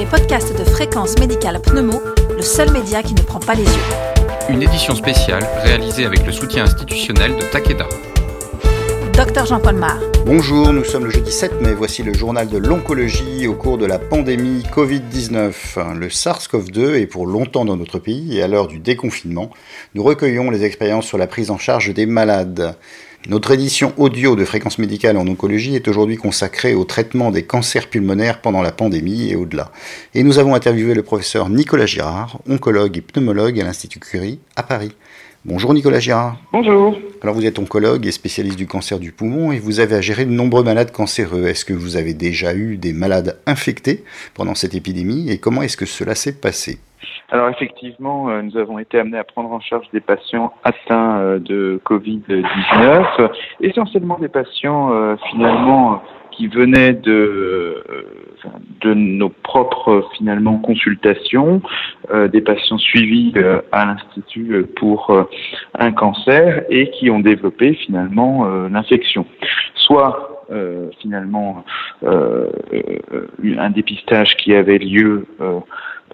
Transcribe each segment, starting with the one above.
les podcasts de Fréquence Médicale Pneumo, le seul média qui ne prend pas les yeux. Une édition spéciale réalisée avec le soutien institutionnel de Takeda. Docteur Jean-Paul Mar. Bonjour, nous sommes le jeudi 7 mai. Voici le journal de l'oncologie au cours de la pandémie Covid-19. Le SARS-CoV-2 est pour longtemps dans notre pays et à l'heure du déconfinement, nous recueillons les expériences sur la prise en charge des malades. Notre édition audio de fréquence médicale en oncologie est aujourd'hui consacrée au traitement des cancers pulmonaires pendant la pandémie et au-delà. Et nous avons interviewé le professeur Nicolas Girard, oncologue et pneumologue à l'Institut Curie à Paris. Bonjour Nicolas Girard. Bonjour. Alors vous êtes oncologue et spécialiste du cancer du poumon et vous avez à gérer de nombreux malades cancéreux. Est-ce que vous avez déjà eu des malades infectés pendant cette épidémie et comment est-ce que cela s'est passé? Alors effectivement, euh, nous avons été amenés à prendre en charge des patients atteints euh, de Covid-19, essentiellement des patients euh, finalement qui venaient de, de nos propres finalement consultations, des patients suivis à l'institut pour un cancer et qui ont développé finalement l'infection. Soit finalement un dépistage qui avait lieu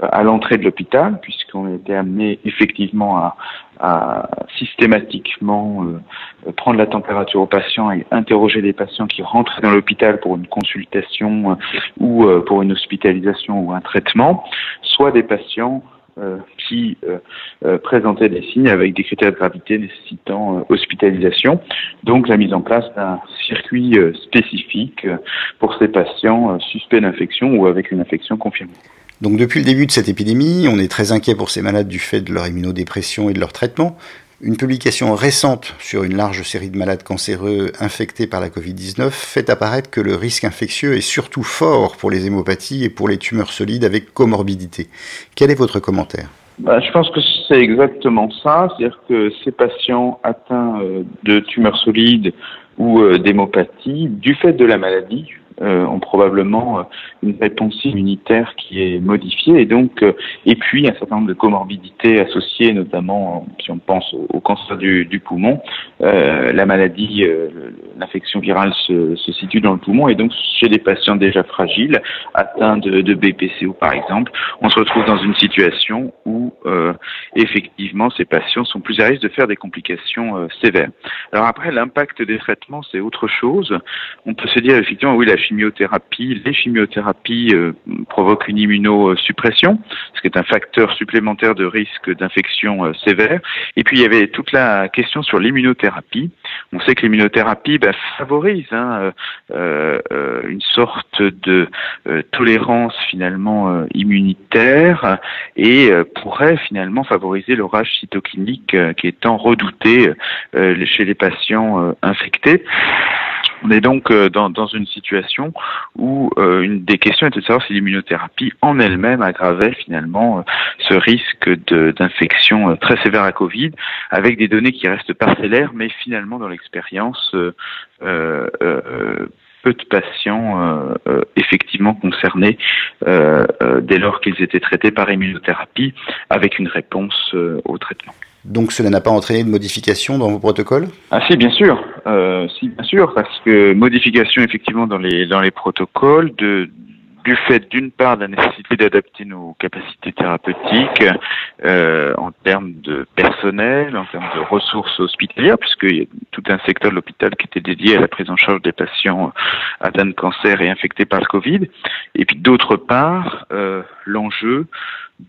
à l'entrée de l'hôpital, puisqu'on était amené effectivement à, à systématiquement euh, prendre la température aux patients et interroger les patients qui rentraient dans l'hôpital pour une consultation euh, ou euh, pour une hospitalisation ou un traitement, soit des patients qui présentaient des signes avec des critères de gravité nécessitant hospitalisation. Donc la mise en place d'un circuit spécifique pour ces patients suspects d'infection ou avec une infection confirmée. Donc depuis le début de cette épidémie, on est très inquiet pour ces malades du fait de leur immunodépression et de leur traitement. Une publication récente sur une large série de malades cancéreux infectés par la Covid-19 fait apparaître que le risque infectieux est surtout fort pour les hémopathies et pour les tumeurs solides avec comorbidité. Quel est votre commentaire? Bah, je pense que c'est exactement ça, c'est-à-dire que ces patients atteints euh, de tumeurs solides ou euh, d'hémopathie, du fait de la maladie, ont probablement euh, une réponse immunitaire qui est modifiée. Et donc euh, et puis un certain nombre de comorbidités associées, notamment si on pense au, cancer du, du poumon, la maladie, l'infection virale se, se, situe dans le poumon. Et donc chez des patients déjà fragiles, atteints de, de BPCO par exemple, on se retrouve dans une situation où effectivement ces patients sont plus à risque de faire des complications sévères. Alors après l'impact des traitements c'est autre chose. On peut se dire effectivement oui la chimiothérapie, les chimiothérapies euh, provoquent une immunosuppression, ce qui est un facteur supplémentaire de risque d'infection euh, sévère. Et puis il y avait toute la question sur l'immunothérapie. On sait que l'immunothérapie bah, favorise hein, euh, une sorte de tolérance finalement immunitaire et pourrait finalement favoriser l'orage cytokinique qui est tant redouté chez les patients infectés. On est donc euh, dans, dans une situation où euh, une des questions était de savoir si l'immunothérapie en elle-même aggravait finalement euh, ce risque d'infection très sévère à Covid, avec des données qui restent parcellaires, mais finalement dans l'expérience, peu de patients effectivement concernés dès lors qu'ils étaient traités par immunothérapie avec une réponse au traitement. Donc cela n'a pas entraîné de modification dans vos protocoles? Ah si, bien sûr. Euh, si, bien sûr, parce que modification effectivement dans les dans les protocoles de du fait d'une part de la nécessité d'adapter nos capacités thérapeutiques euh, en termes de personnel, en termes de ressources hospitalières, puisqu'il y a tout un secteur de l'hôpital qui était dédié à la prise en charge des patients atteints de cancer et infectés par le Covid, et puis d'autre part euh, l'enjeu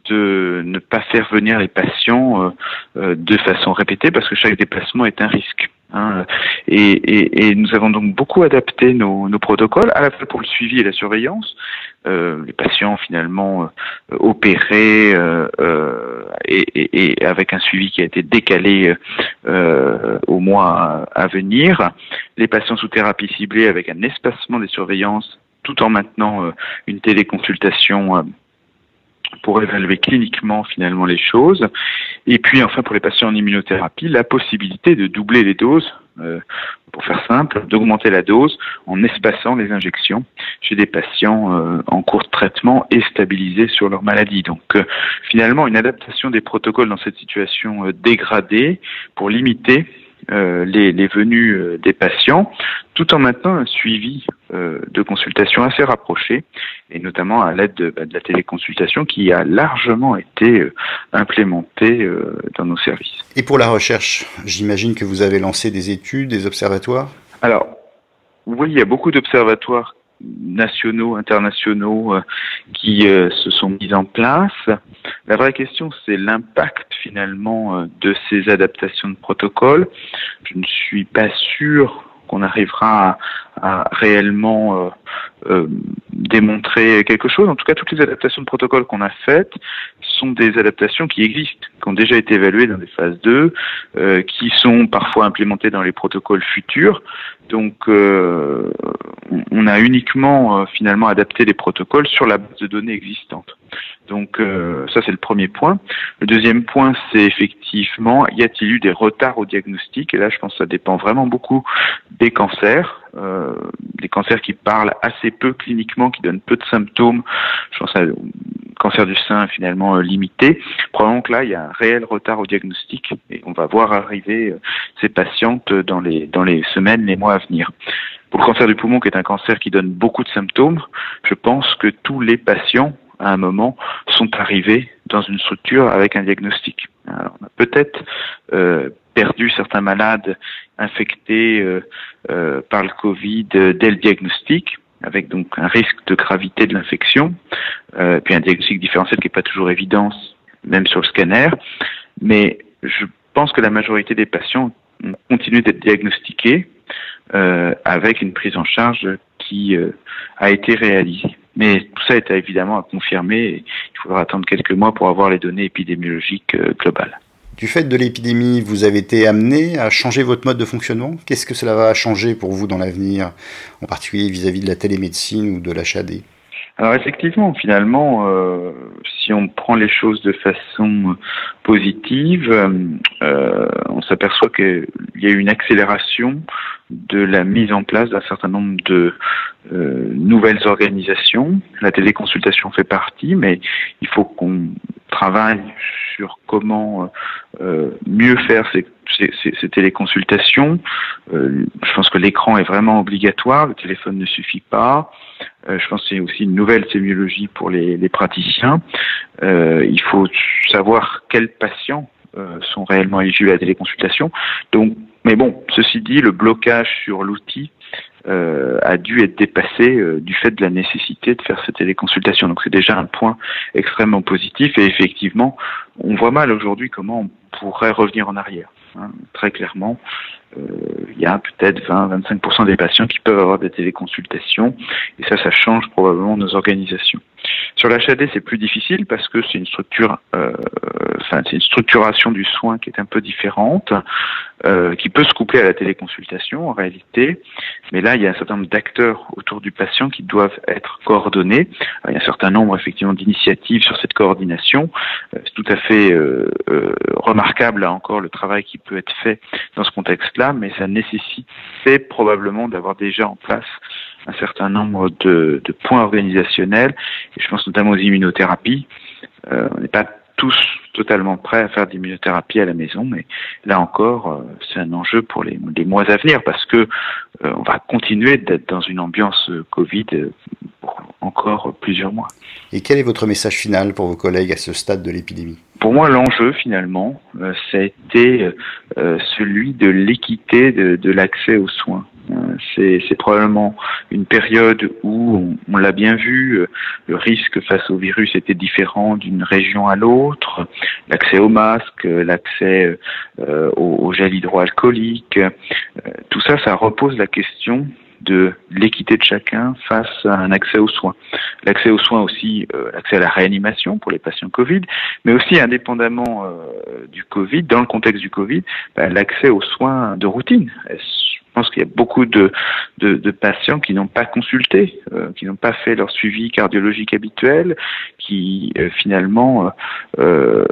de ne pas faire venir les patients euh, de façon répétée parce que chaque déplacement est un risque. Hein. Et, et, et, nous avons donc beaucoup adapté nos, nos, protocoles, à la fois pour le suivi et la surveillance. Euh, les patients finalement euh, opérés euh, et, et, avec un suivi qui a été décalé au mois à venir. Les patients sous thérapie ciblée avec un espacement des surveillances tout en maintenant une téléconsultation pour évaluer cliniquement finalement les choses. Et puis enfin pour les patients en immunothérapie, la possibilité de doubler les doses, euh, pour faire simple, d'augmenter la dose en espaçant les injections chez des patients euh, en cours de traitement et stabilisés sur leur maladie. Donc euh, finalement une adaptation des protocoles dans cette situation dégradée pour limiter euh, les, les, venues euh, des patients, tout en maintenant un suivi euh, de consultation assez rapproché, et notamment à l'aide de, bah, de, la téléconsultation qui a largement été implémentée dans nos services. Et pour la recherche, j'imagine que vous avez lancé des études, des observatoires? Alors, oui, il y a beaucoup d'observatoires nationaux, internationaux euh, qui euh, se sont mis en place. La vraie question, c'est l'impact finalement euh, de ces adaptations de protocole. Je ne suis pas sûr qu'on arrivera à, réellement démontrer quelque chose. En tout cas, toutes les adaptations de protocole qu'on a faites sont des adaptations qui existent, qui ont déjà été évaluées dans des phases 2, qui sont parfois implémentées dans les protocoles futurs. Donc, euh, on a uniquement euh, finalement adapté les protocoles sur la base de données existantes. Donc, euh, ça c'est le premier point. Le deuxième point, c'est effectivement, y a-t-il eu des retards au diagnostic? Et là, je pense que ça dépend vraiment beaucoup des cancers, des cancers qui parlent assez peu cliniquement, qui donnent peu de symptômes. Je pense à cancer du sein finalement euh, limité, probablement que là, il y a un réel retard au diagnostic et on va voir arriver euh, ces patientes dans les, dans les semaines, les mois à venir. Pour le cancer du poumon, qui est un cancer qui donne beaucoup de symptômes, je pense que tous les patients, à un moment, sont arrivés dans une structure avec un diagnostic. Alors, on a peut-être euh, perdu certains malades infectés euh, par le Covid dès le diagnostic, avec donc un risque de gravité de l'infection, euh, puis un diagnostic différentiel qui n'est pas toujours évident, même sur le scanner. Mais je pense que la majorité des patients ont continué d'être diagnostiqués euh, avec une prise en charge qui euh, a été réalisée. Mais tout ça est évidemment à confirmer. il faudra attendre quelques mois pour avoir les données épidémiologiques euh, globales. Du fait de l'épidémie, vous avez été amené à changer votre mode de fonctionnement? Qu'est-ce que cela va changer pour vous dans l'avenir, en particulier vis-à-vis de la télémédecine ou de l'HAD alors effectivement, finalement, euh, si on prend les choses de façon positive, euh, on s'aperçoit qu'il y a eu une accélération de la mise en place d'un certain nombre de euh, nouvelles organisations. La téléconsultation fait partie, mais il faut qu'on travaille sur comment euh, mieux faire ces, ces, téléconsultations. Euh, je pense que l'écran est vraiment obligatoire, le téléphone ne suffit pas. Euh, je pense que c'est aussi une nouvelle sémiologie pour les, les praticiens. Euh, il faut savoir quels patients sont réellement éligibles à la téléconsultation. Donc, mais bon, ceci dit, le blocage sur l'outil euh, a dû être dépassé euh, du fait de la nécessité de faire cette téléconsultation. Donc c'est déjà un point extrêmement positif et effectivement, on voit mal aujourd'hui comment on pourrait revenir en arrière. Hein. Très clairement, euh, il y a peut-être 20-25% des patients qui peuvent avoir des téléconsultations et ça, ça change probablement nos organisations. Sur l'HAD, c'est plus difficile parce que c'est une structure, euh, enfin c'est une structuration du soin qui est un peu différente, euh, qui peut se coupler à la téléconsultation en réalité, mais là il y a un certain nombre d'acteurs autour du patient qui doivent être coordonnés. Il y a un certain nombre effectivement d'initiatives sur cette coordination. Euh, c'est tout à fait euh, remarquable là encore le travail qui peut être fait dans ce contexte-là, mais ça nécessite probablement d'avoir déjà en place un certain nombre de, de points organisationnels, et je pense notamment aux immunothérapies. Euh, on n'est pas tous totalement prêts à faire d'immunothérapie à la maison, mais là encore, euh, c'est un enjeu pour les, les, mois à venir parce que euh, on va continuer d'être dans une ambiance Covid pour encore plusieurs mois. Et quel est votre message final pour vos collègues à ce stade de l'épidémie? Pour moi, l'enjeu finalement, euh, ça a été euh, celui de l'équité de, de l'accès aux soins. Euh, c'est probablement une période où, on, l'a bien vu, euh, le risque face au virus était différent d'une région à l'autre. L'accès aux masques, l'accès euh, au, au, gel hydroalcoolique, tout ça, ça repose la question de l'équité de chacun face à un accès aux soins. L'accès aux soins aussi, l'accès à la réanimation pour les patients Covid, mais aussi indépendamment du Covid, dans le contexte du Covid, bah, l'accès aux soins de routine. Pense qu'il y a beaucoup de, patients qui n'ont pas consulté, euh, qui n'ont pas fait leur suivi cardiologique habituel, qui euh, finalement euh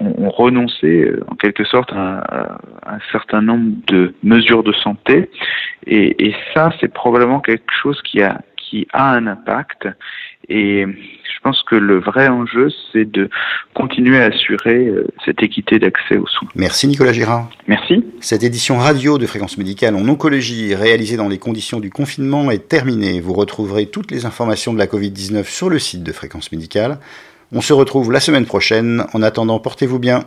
ont, renoncé en quelque sorte à, un certain nombre de mesures de santé. Et, et ça, c'est probablement quelque chose qui a, qui a un impact. Et je pense que le vrai enjeu, c'est de continuer à assurer euh, cette équité d'accès aux soins. Merci Nicolas Girard. Merci. Cette édition radio de Fréquence Médicale en oncologie réalisée dans les conditions du confinement est terminée. Vous retrouverez toutes les informations de la Covid-19 sur le site de Fréquence Médicale. On se retrouve la semaine prochaine. En attendant, portez-vous bien.